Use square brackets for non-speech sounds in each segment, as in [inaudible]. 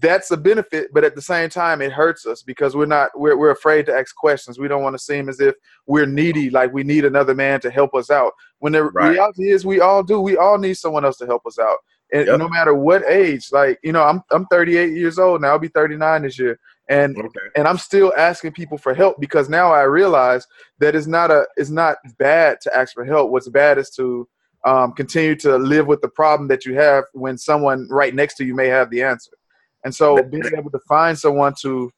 that's a benefit, but at the same time, it hurts us because we're not we're we're afraid to ask questions. We don't want to seem as if we're needy, like we need another man to help us out. When the right. reality is, we all do. We all need someone else to help us out, and yep. no matter what age. Like you know, I'm I'm 38 years old now. I'll be 39 this year, and okay. and I'm still asking people for help because now I realize that it's not a it's not bad to ask for help. What's bad is to um, continue to live with the problem that you have when someone right next to you may have the answer. And so being able to find someone to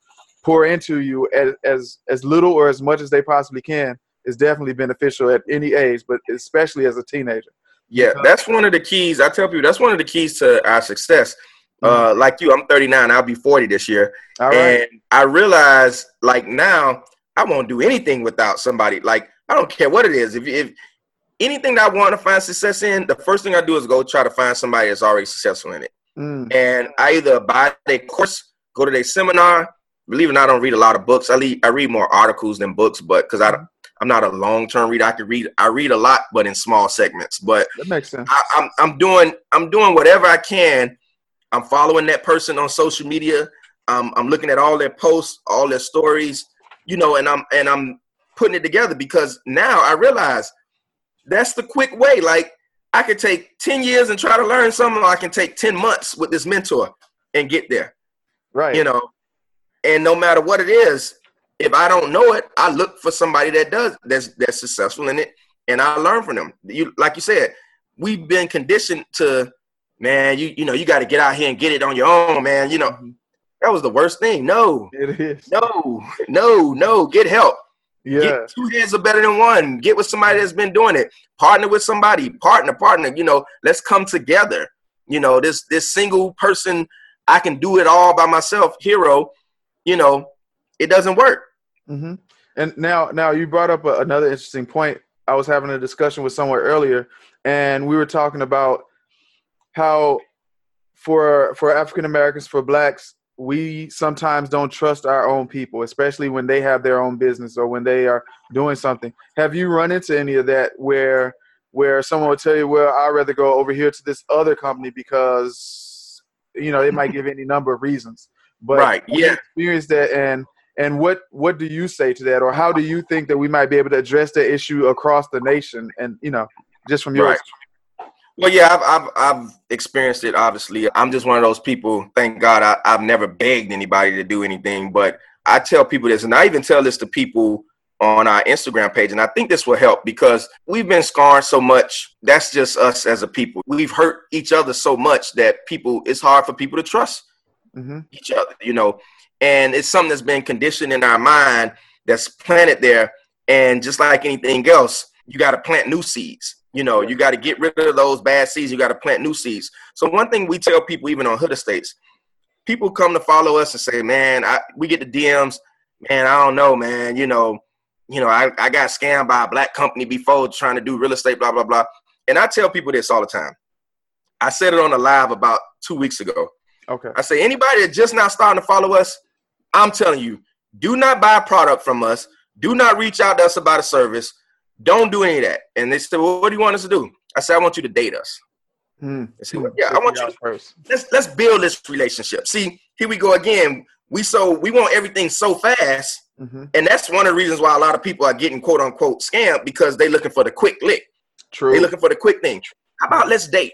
pour into you as, as as little or as much as they possibly can is definitely beneficial at any age, but especially as a teenager. Yeah, that's one of the keys. I tell people that's one of the keys to our success. Uh, mm-hmm. like you, I'm 39. I'll be 40 this year, and I realize like now I won't do anything without somebody. Like I don't care what it is. If if anything that I want to find success in, the first thing I do is go try to find somebody that's already successful in it. Mm. And I either buy their course, go to their seminar. Believe it or not, I don't read a lot of books. I read I read more articles than books, but because I I'm not a long term reader. I can read I read a lot, but in small segments. But that makes sense. I, I'm I'm doing I'm doing whatever I can. I'm following that person on social media. Um, I'm looking at all their posts, all their stories, you know, and I'm and I'm putting it together because now I realize that's the quick way. Like I could take 10 years and try to learn something, I can take 10 months with this mentor and get there. Right. You know, and no matter what it is, if I don't know it, I look for somebody that does that's that's successful in it and I learn from them. You like you said, we've been conditioned to man, you you know, you got to get out here and get it on your own, man. You know, mm-hmm. that was the worst thing. No. It is. No. No, no, get help. Yeah. Get two heads are better than one. Get with somebody that's been doing it. Partner with somebody. Partner, partner. You know, let's come together. You know, this this single person, I can do it all by myself. Hero, you know, it doesn't work. Mm-hmm. And now, now you brought up a, another interesting point. I was having a discussion with someone earlier, and we were talking about how for for African Americans, for blacks, we sometimes don't trust our own people, especially when they have their own business or when they are doing something. Have you run into any of that where where someone will tell you, "Well, I'd rather go over here to this other company because you know they might give any number of reasons." But right, yeah, experience that, and and what what do you say to that, or how do you think that we might be able to address that issue across the nation? And you know, just from your right. Well, yeah, I've, I've, I've experienced it. Obviously, I'm just one of those people. Thank God, I, I've never begged anybody to do anything. But I tell people this, and I even tell this to people on our Instagram page, and I think this will help because we've been scarred so much. That's just us as a people. We've hurt each other so much that people. It's hard for people to trust mm-hmm. each other. You know, and it's something that's been conditioned in our mind that's planted there. And just like anything else, you got to plant new seeds. You know, you got to get rid of those bad seeds. You got to plant new seeds. So one thing we tell people, even on Hood Estates, people come to follow us and say, "Man, I, we get the DMs. Man, I don't know, man. You know, you know, I, I got scammed by a black company before trying to do real estate, blah blah blah." And I tell people this all the time. I said it on the live about two weeks ago. Okay. I say anybody that just now starting to follow us, I'm telling you, do not buy a product from us. Do not reach out to us about a service. Don't do any of that. And they said, Well, what do you want us to do? I said, I want you to date us. Hmm. Said, well, yeah, I want you to, first. let's let's build this relationship. See, here we go again. We so we want everything so fast. Mm-hmm. And that's one of the reasons why a lot of people are getting quote unquote scammed because they're looking for the quick lick. True. They're looking for the quick thing. How about let's date?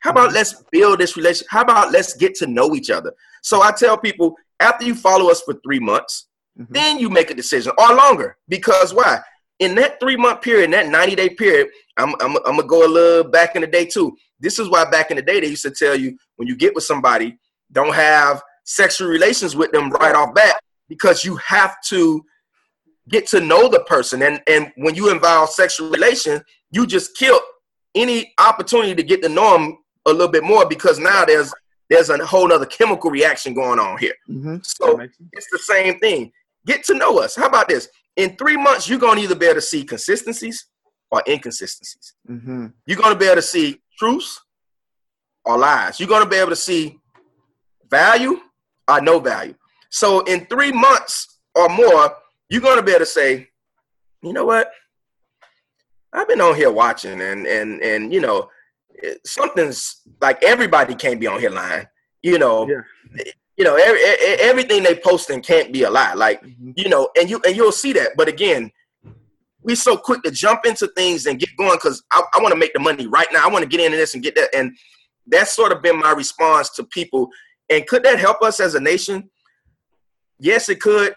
How about mm-hmm. let's build this relationship? How about let's get to know each other? So I tell people after you follow us for three months, mm-hmm. then you make a decision or longer. Because why? In that three month period, in that 90 day period, I'm, I'm, I'm gonna go a little back in the day too. This is why back in the day they used to tell you when you get with somebody, don't have sexual relations with them right off bat because you have to get to know the person. And and when you involve sexual relations, you just kill any opportunity to get to know them a little bit more because now there's there's a whole other chemical reaction going on here. Mm-hmm. So it's the same thing. Get to know us. How about this? In three months, you're going to either be able to see consistencies or inconsistencies. Mm-hmm. You're going to be able to see truths or lies. You're going to be able to see value or no value. So in three months or more, you're going to be able to say, you know what? I've been on here watching, and and and you know, something's like everybody can't be on here lying. You know, yeah. You know, every, everything they posting can't be a lie. Like, mm-hmm. you know, and you and you'll see that. But again, we so quick to jump into things and get going because I, I want to make the money right now. I want to get into this and get that. And that's sort of been my response to people. And could that help us as a nation? Yes, it could.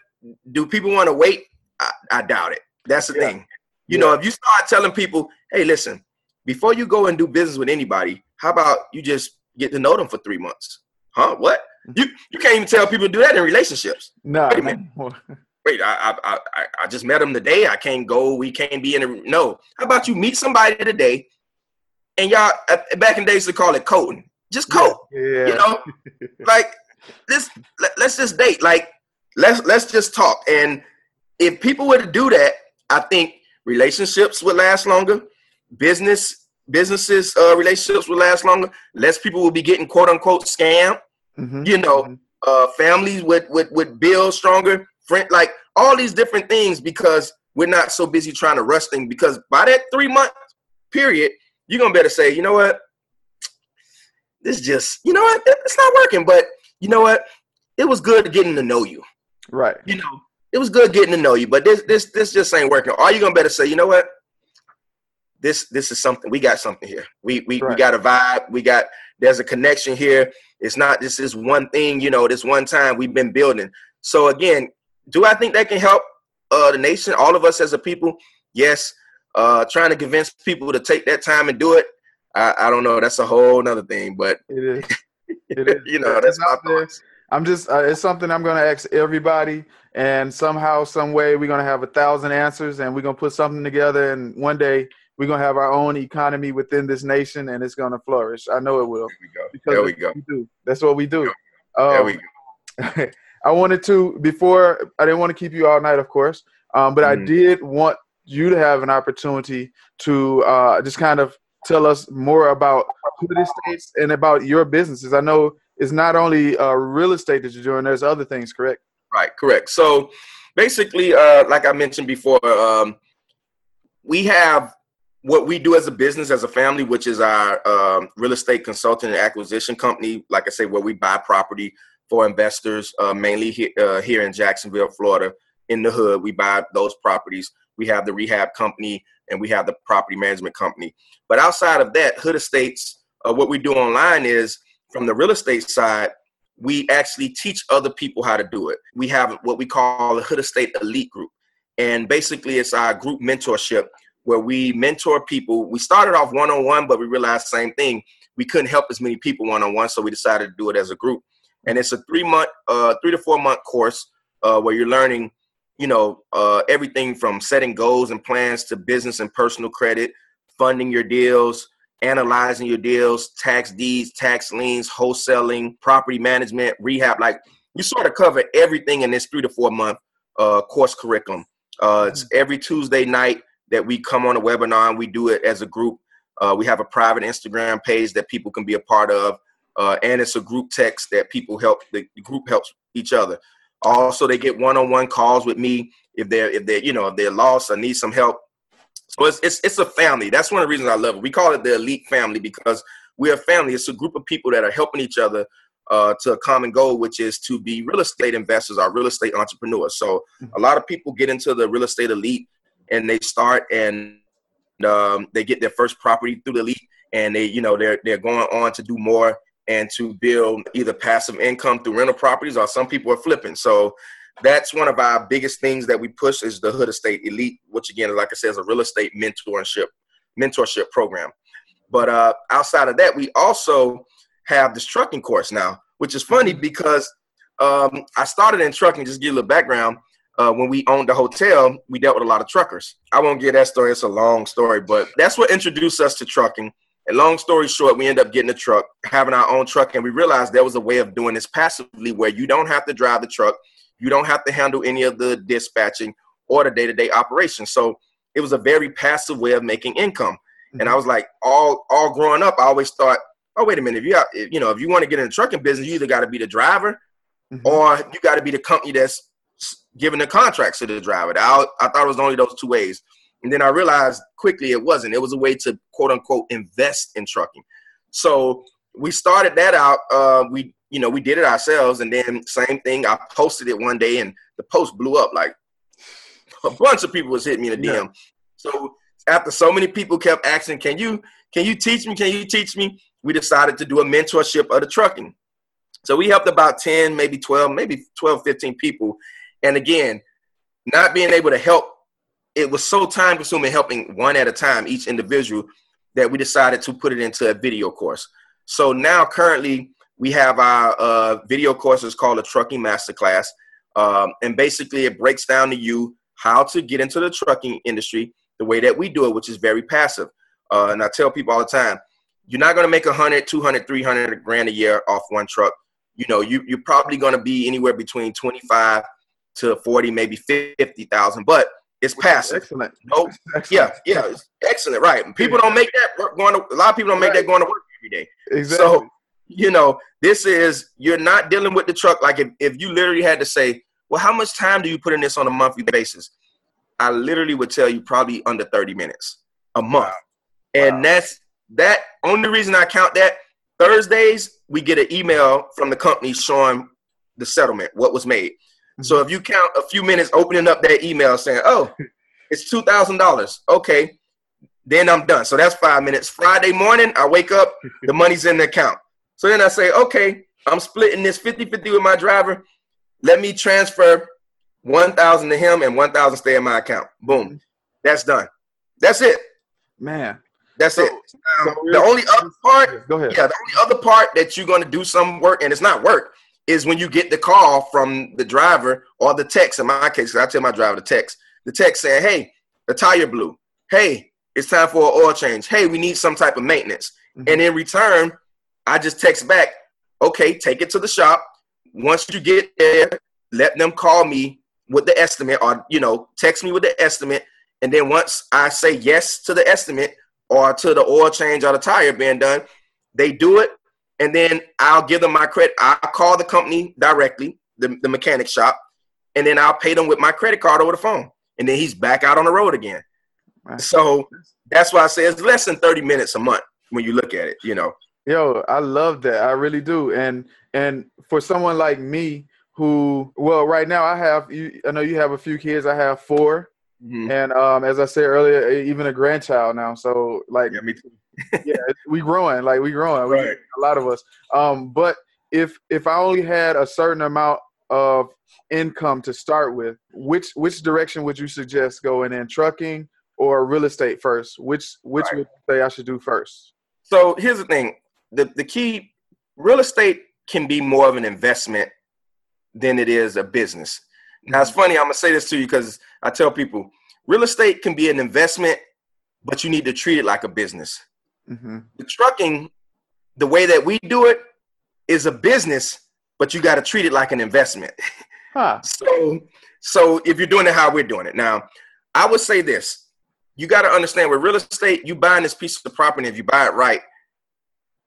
Do people want to wait? I, I, doubt it. That's the yeah. thing. You yeah. know, if you start telling people, hey, listen, before you go and do business with anybody, how about you just get to know them for three months? Huh? What? You you can't even tell people to do that in relationships. No. Wait a minute. Wait, I, I I I just met him today. I can't go. We can't be in a no. How about you meet somebody today, and y'all back in days they call it coding. Just code. Yeah. You know, [laughs] like this. Let, let's just date. Like let's let's just talk. And if people were to do that, I think relationships would last longer. Business businesses uh, relationships would last longer. Less people will be getting quote unquote scammed. Mm-hmm. You know, mm-hmm. uh, families would, would would build stronger. Friend, like all these different things because we're not so busy trying to rush things. Because by that three month period, you're gonna better say, you know what, this just, you know what, it's not working. But you know what, it was good getting to know you. Right. You know, it was good getting to know you, but this this this just ain't working. Are you gonna better say, you know what, this this is something we got something here. We we, right. we got a vibe. We got there's a connection here. It's not this is one thing, you know, this one time we've been building. So again, do I think that can help uh, the nation, all of us as a people? Yes. Uh, trying to convince people to take that time and do it, I, I don't know. That's a whole nother thing, but it is. [laughs] It is. you know, that's my thoughts. I'm just, uh, it's something I'm going to ask everybody, and somehow, some way, we're going to have a thousand answers, and we're going to put something together, and one day we're gonna have our own economy within this nation, and it's gonna flourish. I know it will. There we go. There we go. We do. That's what we do. Um, there we go. [laughs] I wanted to before I didn't want to keep you all night, of course, um, but mm-hmm. I did want you to have an opportunity to uh, just kind of tell us more about the states and about your businesses. I know it's not only uh, real estate that you're doing; there's other things, correct? Right, correct. So basically, uh, like I mentioned before, um, we have what we do as a business, as a family, which is our um, real estate consulting and acquisition company, like I say, where we buy property for investors, uh, mainly he, uh, here in Jacksonville, Florida, in the hood. We buy those properties. We have the rehab company and we have the property management company. But outside of that, Hood Estates, uh, what we do online is from the real estate side, we actually teach other people how to do it. We have what we call a Hood Estate Elite Group. And basically, it's our group mentorship where we mentor people. We started off one on one, but we realized same thing. We couldn't help as many people one on one, so we decided to do it as a group. And it's a three month, uh, three to four month course uh, where you're learning, you know, uh, everything from setting goals and plans to business and personal credit, funding your deals, analyzing your deals, tax deeds, tax liens, wholesaling, property management, rehab. Like you sort of cover everything in this three to four month uh, course curriculum. Uh, it's mm-hmm. every Tuesday night that we come on a webinar and we do it as a group. Uh, we have a private Instagram page that people can be a part of, uh, and it's a group text that people help. The, group helps each other. Also, they get one-on-one calls with me if they're if they're you know if they're lost or need some help. So it's it's, it's a family. That's one of the reasons I love it. We call it the elite family because we're a family. It's a group of people that are helping each other uh, to a common goal, which is to be real estate investors or real estate entrepreneurs. So mm-hmm. a lot of people get into the real estate elite and they start and um, they get their first property through the league and they you know they're they're going on to do more and to build either passive income through rental properties or some people are flipping. So that's one of our biggest things that we push is the hood estate elite which again like i said is a real estate mentorship mentorship program. But uh, outside of that we also have this trucking course now which is funny because um, i started in trucking just give you a little background uh, when we owned the hotel, we dealt with a lot of truckers. I won't get that story; it's a long story, but that's what introduced us to trucking. And long story short, we end up getting a truck, having our own truck, and we realized there was a way of doing this passively, where you don't have to drive the truck, you don't have to handle any of the dispatching or the day-to-day operations. So it was a very passive way of making income. Mm-hmm. And I was like, all all growing up, I always thought, oh wait a minute, if you have, you know, if you want to get in the trucking business, you either got to be the driver, mm-hmm. or you got to be the company that's giving the contracts to the driver. I, I thought it was only those two ways. And then I realized quickly it wasn't. It was a way to quote unquote invest in trucking. So we started that out. Uh, we you know we did it ourselves, and then same thing. I posted it one day, and the post blew up. Like a bunch of people was hitting me in the DM. Yeah. So after so many people kept asking, "Can you can you teach me? Can you teach me?" We decided to do a mentorship of the trucking. So we helped about 10, maybe 12, maybe 12, 15 people. And again, not being able to help, it was so time consuming helping one at a time, each individual, that we decided to put it into a video course. So now currently we have our uh, video courses called a trucking masterclass. Um, and basically it breaks down to you how to get into the trucking industry the way that we do it, which is very passive. Uh, and I tell people all the time, you're not going to make 100, 200, 300 grand a year off one truck. You know, you, you're probably going to be anywhere between 25 to 40, maybe 50,000, but it's passive. Excellent. No, excellent. yeah, yeah, excellent. Right. People don't make that going to, a lot of people don't make right. that going to work every day. Exactly. So, you know, this is, you're not dealing with the truck. Like if, if you literally had to say, well, how much time do you put in this on a monthly basis? I literally would tell you probably under 30 minutes a month. Wow. And wow. that's that only reason I count that Thursdays, we get an email from the company showing the settlement, what was made. Mm-hmm. So if you count a few minutes opening up that email saying, oh, it's $2,000. Okay. Then I'm done. So that's five minutes. Friday morning, I wake up, the money's in the account. So then I say, okay, I'm splitting this 50 50 with my driver. Let me transfer 1,000 to him and 1,000 stay in my account. Boom. That's done. That's it. Man. That's so, it. Um, so the only other part, go ahead. Yeah, the only other part that you're going to do some work, and it's not work, is when you get the call from the driver or the text. In my case, I tell my driver to text. The text saying, "Hey, the tire blew. Hey, it's time for an oil change. Hey, we need some type of maintenance." Mm-hmm. And in return, I just text back, "Okay, take it to the shop. Once you get there, let them call me with the estimate, or you know, text me with the estimate." And then once I say yes to the estimate, or to the oil change or the tire being done. They do it, and then I'll give them my credit. I'll call the company directly, the, the mechanic shop, and then I'll pay them with my credit card over the phone. And then he's back out on the road again. Right. So that's why I say it's less than 30 minutes a month when you look at it, you know. Yo, I love that. I really do. And and for someone like me who well, right now I have you I know you have a few kids. I have four. Mm-hmm. And um, as I said earlier, even a grandchild now. So like, yeah, me too. Yeah, we growing, like we growing, right. We, a lot of us. Um, but if if I only had a certain amount of income to start with, which which direction would you suggest going in? Trucking or real estate first? Which which right. would you say I should do first? So here's the thing: the the key real estate can be more of an investment than it is a business. Now it's funny. I'm gonna say this to you because I tell people real estate can be an investment, but you need to treat it like a business. Mm-hmm. The trucking, the way that we do it, is a business, but you got to treat it like an investment. [laughs] Huh. so, so if you're doing it how we're doing it now, I would say this: you got to understand with real estate, you buying this piece of property. If you buy it right,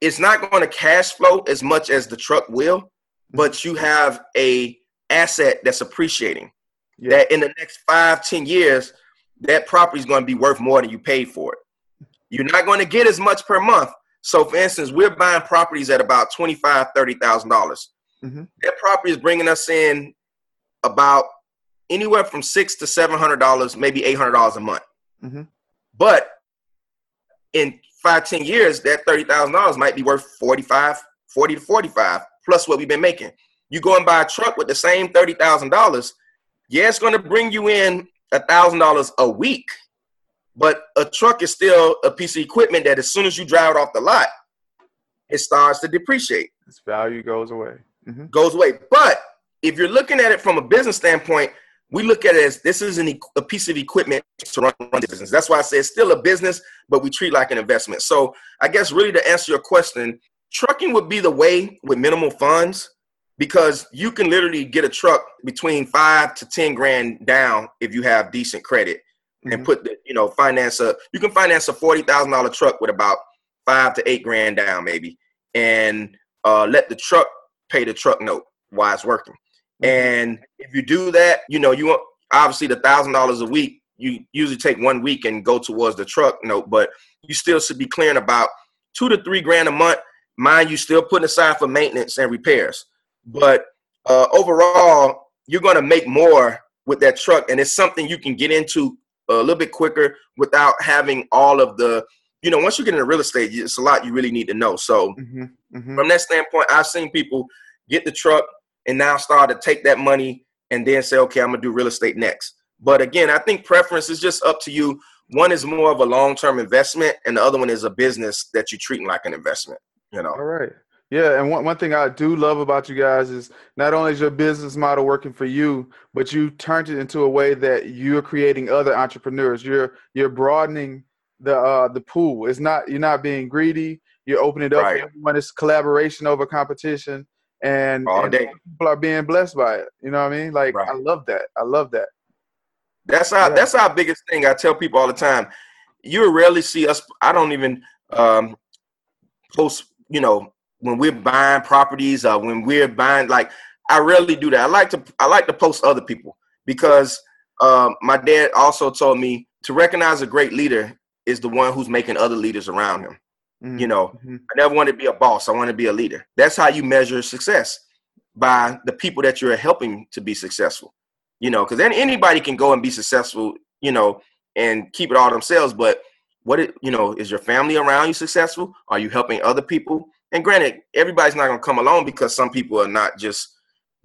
it's not going to cash flow as much as the truck will, but you have a asset that's appreciating. Yeah. That in the next five, ten years, that property is going to be worth more than you paid for it. You're not going to get as much per month. So, for instance, we're buying properties at about twenty-five, thirty thousand dollars. Mm-hmm. That property is bringing us in about anywhere from six to seven hundred dollars, maybe eight hundred dollars a month. Mm-hmm. But in five, ten years, that thirty thousand dollars might be worth 45, 40 to forty-five plus what we've been making. You go and buy a truck with the same thirty thousand dollars, yeah, it's going to bring you in a thousand dollars a week, but a truck is still a piece of equipment that as soon as you drive it off the lot, it starts to depreciate. Its value goes away. Mm-hmm. Goes away. But if you're looking at it from a business standpoint, we look at it as this is an, a piece of equipment to run, run business. That's why I say it's still a business, but we treat like an investment. So I guess really to answer your question, trucking would be the way with minimal funds because you can literally get a truck between five to ten grand down if you have decent credit mm-hmm. and put the you know finance a you can finance a forty thousand dollar truck with about five to eight grand down maybe and uh, let the truck pay the truck note while it's working. Mm-hmm. And if you do that, you know you want obviously the thousand dollars a week. You usually take one week and go towards the truck note, but you still should be clearing about two to three grand a month mind you, still putting aside for maintenance and repairs. But uh, overall, you're going to make more with that truck, and it's something you can get into a little bit quicker without having all of the you know, once you get into real estate, it's a lot you really need to know. So, mm-hmm, mm-hmm. from that standpoint, I've seen people get the truck and now start to take that money and then say, okay, I'm gonna do real estate next. But again, I think preference is just up to you. One is more of a long term investment, and the other one is a business that you're treating like an investment. You know. All right. Yeah, and one, one thing I do love about you guys is not only is your business model working for you, but you turned it into a way that you're creating other entrepreneurs. You're you're broadening the uh the pool. It's not you're not being greedy. You're opening it up right. for everyone. It's collaboration over competition, and, and people are being blessed by it. You know what I mean? Like right. I love that. I love that. That's our yeah. that's our biggest thing. I tell people all the time. You rarely see us. I don't even um, post. You know when we're buying properties, uh, when we're buying like I rarely do that. I like to I like to post other people because uh, my dad also told me to recognize a great leader is the one who's making other leaders around him. Mm-hmm. You know, mm-hmm. I never want to be a boss. I want to be a leader. That's how you measure success by the people that you're helping to be successful. You know, because then anybody can go and be successful, you know, and keep it all themselves. But what it, you know, is your family around you successful? Are you helping other people? And granted, everybody's not going to come along because some people are not just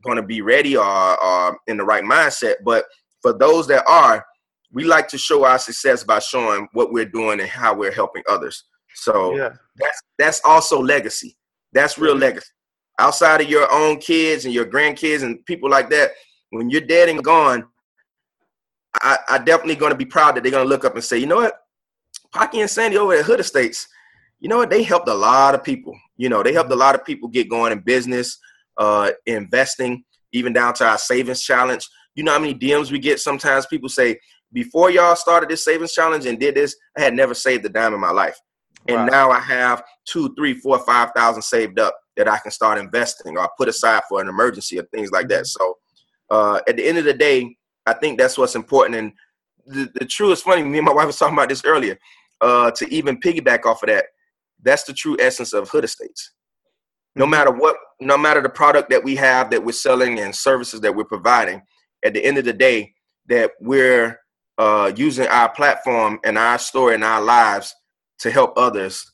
going to be ready or, or in the right mindset. But for those that are, we like to show our success by showing what we're doing and how we're helping others. So yeah. that's that's also legacy. That's real legacy. Outside of your own kids and your grandkids and people like that, when you're dead and gone, I, I definitely going to be proud that they're going to look up and say, you know what, Pocky and Sandy over at Hood Estates, you know what, they helped a lot of people. You know, they helped a lot of people get going in business, uh, investing, even down to our savings challenge. You know how many DMs we get? Sometimes people say, before y'all started this savings challenge and did this, I had never saved a dime in my life. And wow. now I have two, three, four, five thousand saved up that I can start investing or put aside for an emergency or things like that. Mm-hmm. So uh, at the end of the day, I think that's what's important. And the, the true is funny, me and my wife was talking about this earlier. Uh, to even piggyback off of that, that's the true essence of hood estates. No mm-hmm. matter what, no matter the product that we have that we're selling and services that we're providing, at the end of the day, that we're uh, using our platform and our story and our lives to help others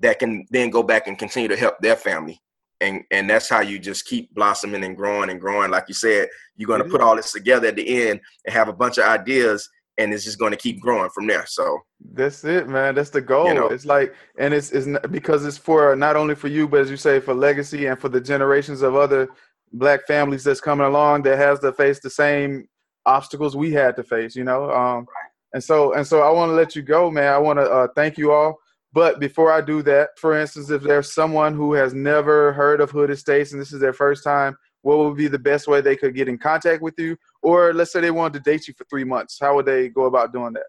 that can then go back and continue to help their family. And, and that's how you just keep blossoming and growing and growing. Like you said, you're going to put all this together at the end and have a bunch of ideas and it's just going to keep growing from there. So that's it, man. That's the goal. You know, it's like, and it's it's because it's for not only for you, but as you say, for legacy and for the generations of other black families that's coming along that has to face the same obstacles we had to face, you know. Um, and so and so I want to let you go, man. I want to uh, thank you all. But before I do that, for instance, if there's someone who has never heard of Hood Estates and this is their first time, what would be the best way they could get in contact with you? Or let's say they wanted to date you for three months. How would they go about doing that?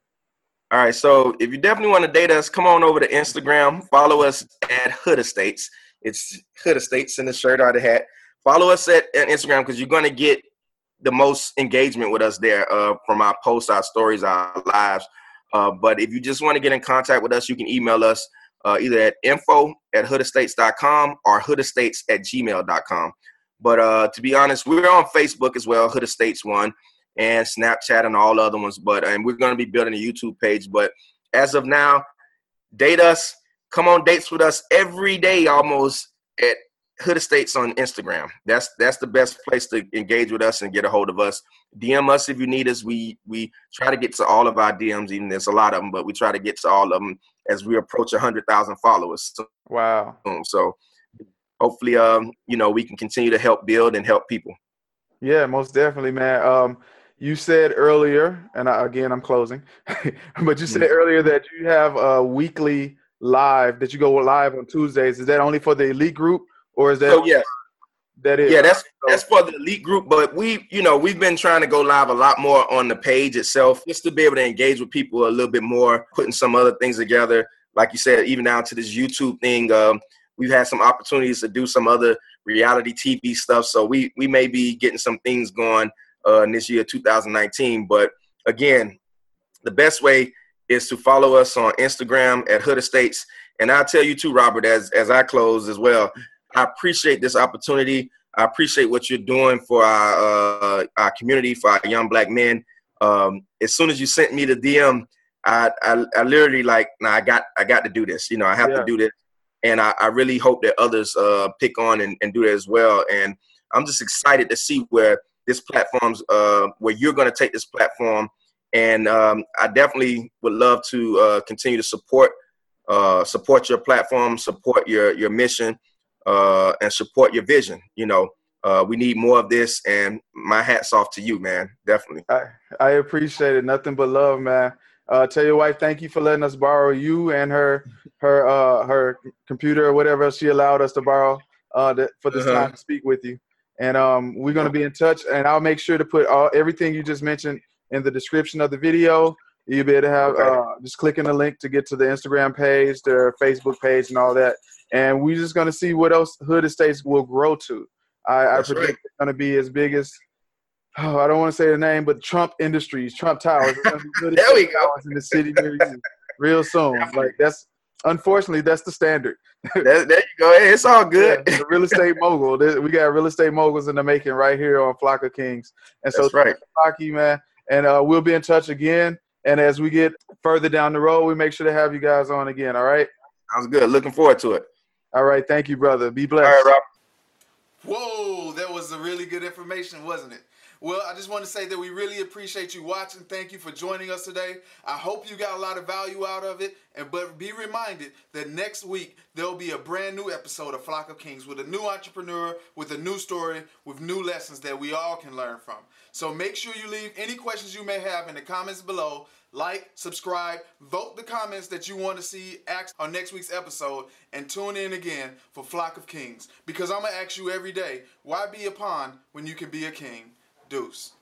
All right. So if you definitely want to date us, come on over to Instagram. Follow us at Hood Estates. It's Hood Estates in the shirt or the hat. Follow us at, at Instagram because you're going to get the most engagement with us there uh, from our posts, our stories, our lives. Uh, but if you just want to get in contact with us, you can email us uh, either at info at hoodestates.com or hoodestates at gmail.com. But uh, to be honest, we're on Facebook as well, Hood Estates One, and Snapchat and all the other ones. But and we're going to be building a YouTube page. But as of now, date us. Come on dates with us every day almost at Hood Estates on Instagram. That's that's the best place to engage with us and get a hold of us. DM us if you need us. We we try to get to all of our DMs, even there's a lot of them, but we try to get to all of them as we approach hundred thousand followers. Wow. So hopefully, um, you know, we can continue to help build and help people. Yeah, most definitely, man. Um, you said earlier, and I, again, I'm closing, [laughs] but you said mm-hmm. earlier that you have a weekly live that you go live on Tuesdays. Is that only for the elite group? or is that? So yes, that is. Yeah, that's that's for the elite group. But we, you know, we've been trying to go live a lot more on the page itself, just to be able to engage with people a little bit more, putting some other things together. Like you said, even down to this YouTube thing, um, we've had some opportunities to do some other reality TV stuff. So we we may be getting some things going uh, in this year, 2019. But again, the best way is to follow us on Instagram at Hood Estates. And I'll tell you too, Robert, as as I close as well. I appreciate this opportunity. I appreciate what you're doing for our uh, our community, for our young black men. Um, as soon as you sent me the DM, I, I, I literally like, nah, I got I got to do this. You know, I have yeah. to do this, and I, I really hope that others uh, pick on and, and do that as well. And I'm just excited to see where this platform's uh, where you're going to take this platform. And um, I definitely would love to uh, continue to support uh, support your platform, support your your mission, uh, and support your vision. You know, uh, we need more of this. And my hats off to you, man. Definitely. I, I appreciate it. Nothing but love, man. Uh, tell your wife thank you for letting us borrow you and her her uh, her computer or whatever she allowed us to borrow uh, for this uh-huh. time to speak with you. And um, we're going to be in touch. And I'll make sure to put all everything you just mentioned in the description of the video. You'll be able to have okay. uh, just clicking the link to get to the Instagram page, their Facebook page, and all that. And we're just going to see what else Hood Estates will grow to. I, I predict right. it's going to be as big as oh, I don't want to say the name, but Trump Industries, Trump Towers. [laughs] there we go. In the city real soon. Like that's unfortunately that's the standard. there, there you go. It's all [laughs] good. Yeah, the real estate mogul. We got real estate moguls in the making right here on Flock of Kings. And so, that's right, Flocky man. And uh, we'll be in touch again. And as we get further down the road, we make sure to have you guys on again. All right. Sounds good. Looking forward to it. All right. Thank you, brother. Be blessed. All right, Rob. Whoa, that was a really good information, wasn't it? Well, I just want to say that we really appreciate you watching. Thank you for joining us today. I hope you got a lot of value out of it. And but be reminded that next week there'll be a brand new episode of Flock of Kings with a new entrepreneur, with a new story, with new lessons that we all can learn from. So make sure you leave any questions you may have in the comments below. Like, subscribe, vote the comments that you want to see on next week's episode, and tune in again for Flock of Kings. Because I'm going to ask you every day, why be a pawn when you can be a king? Deuce.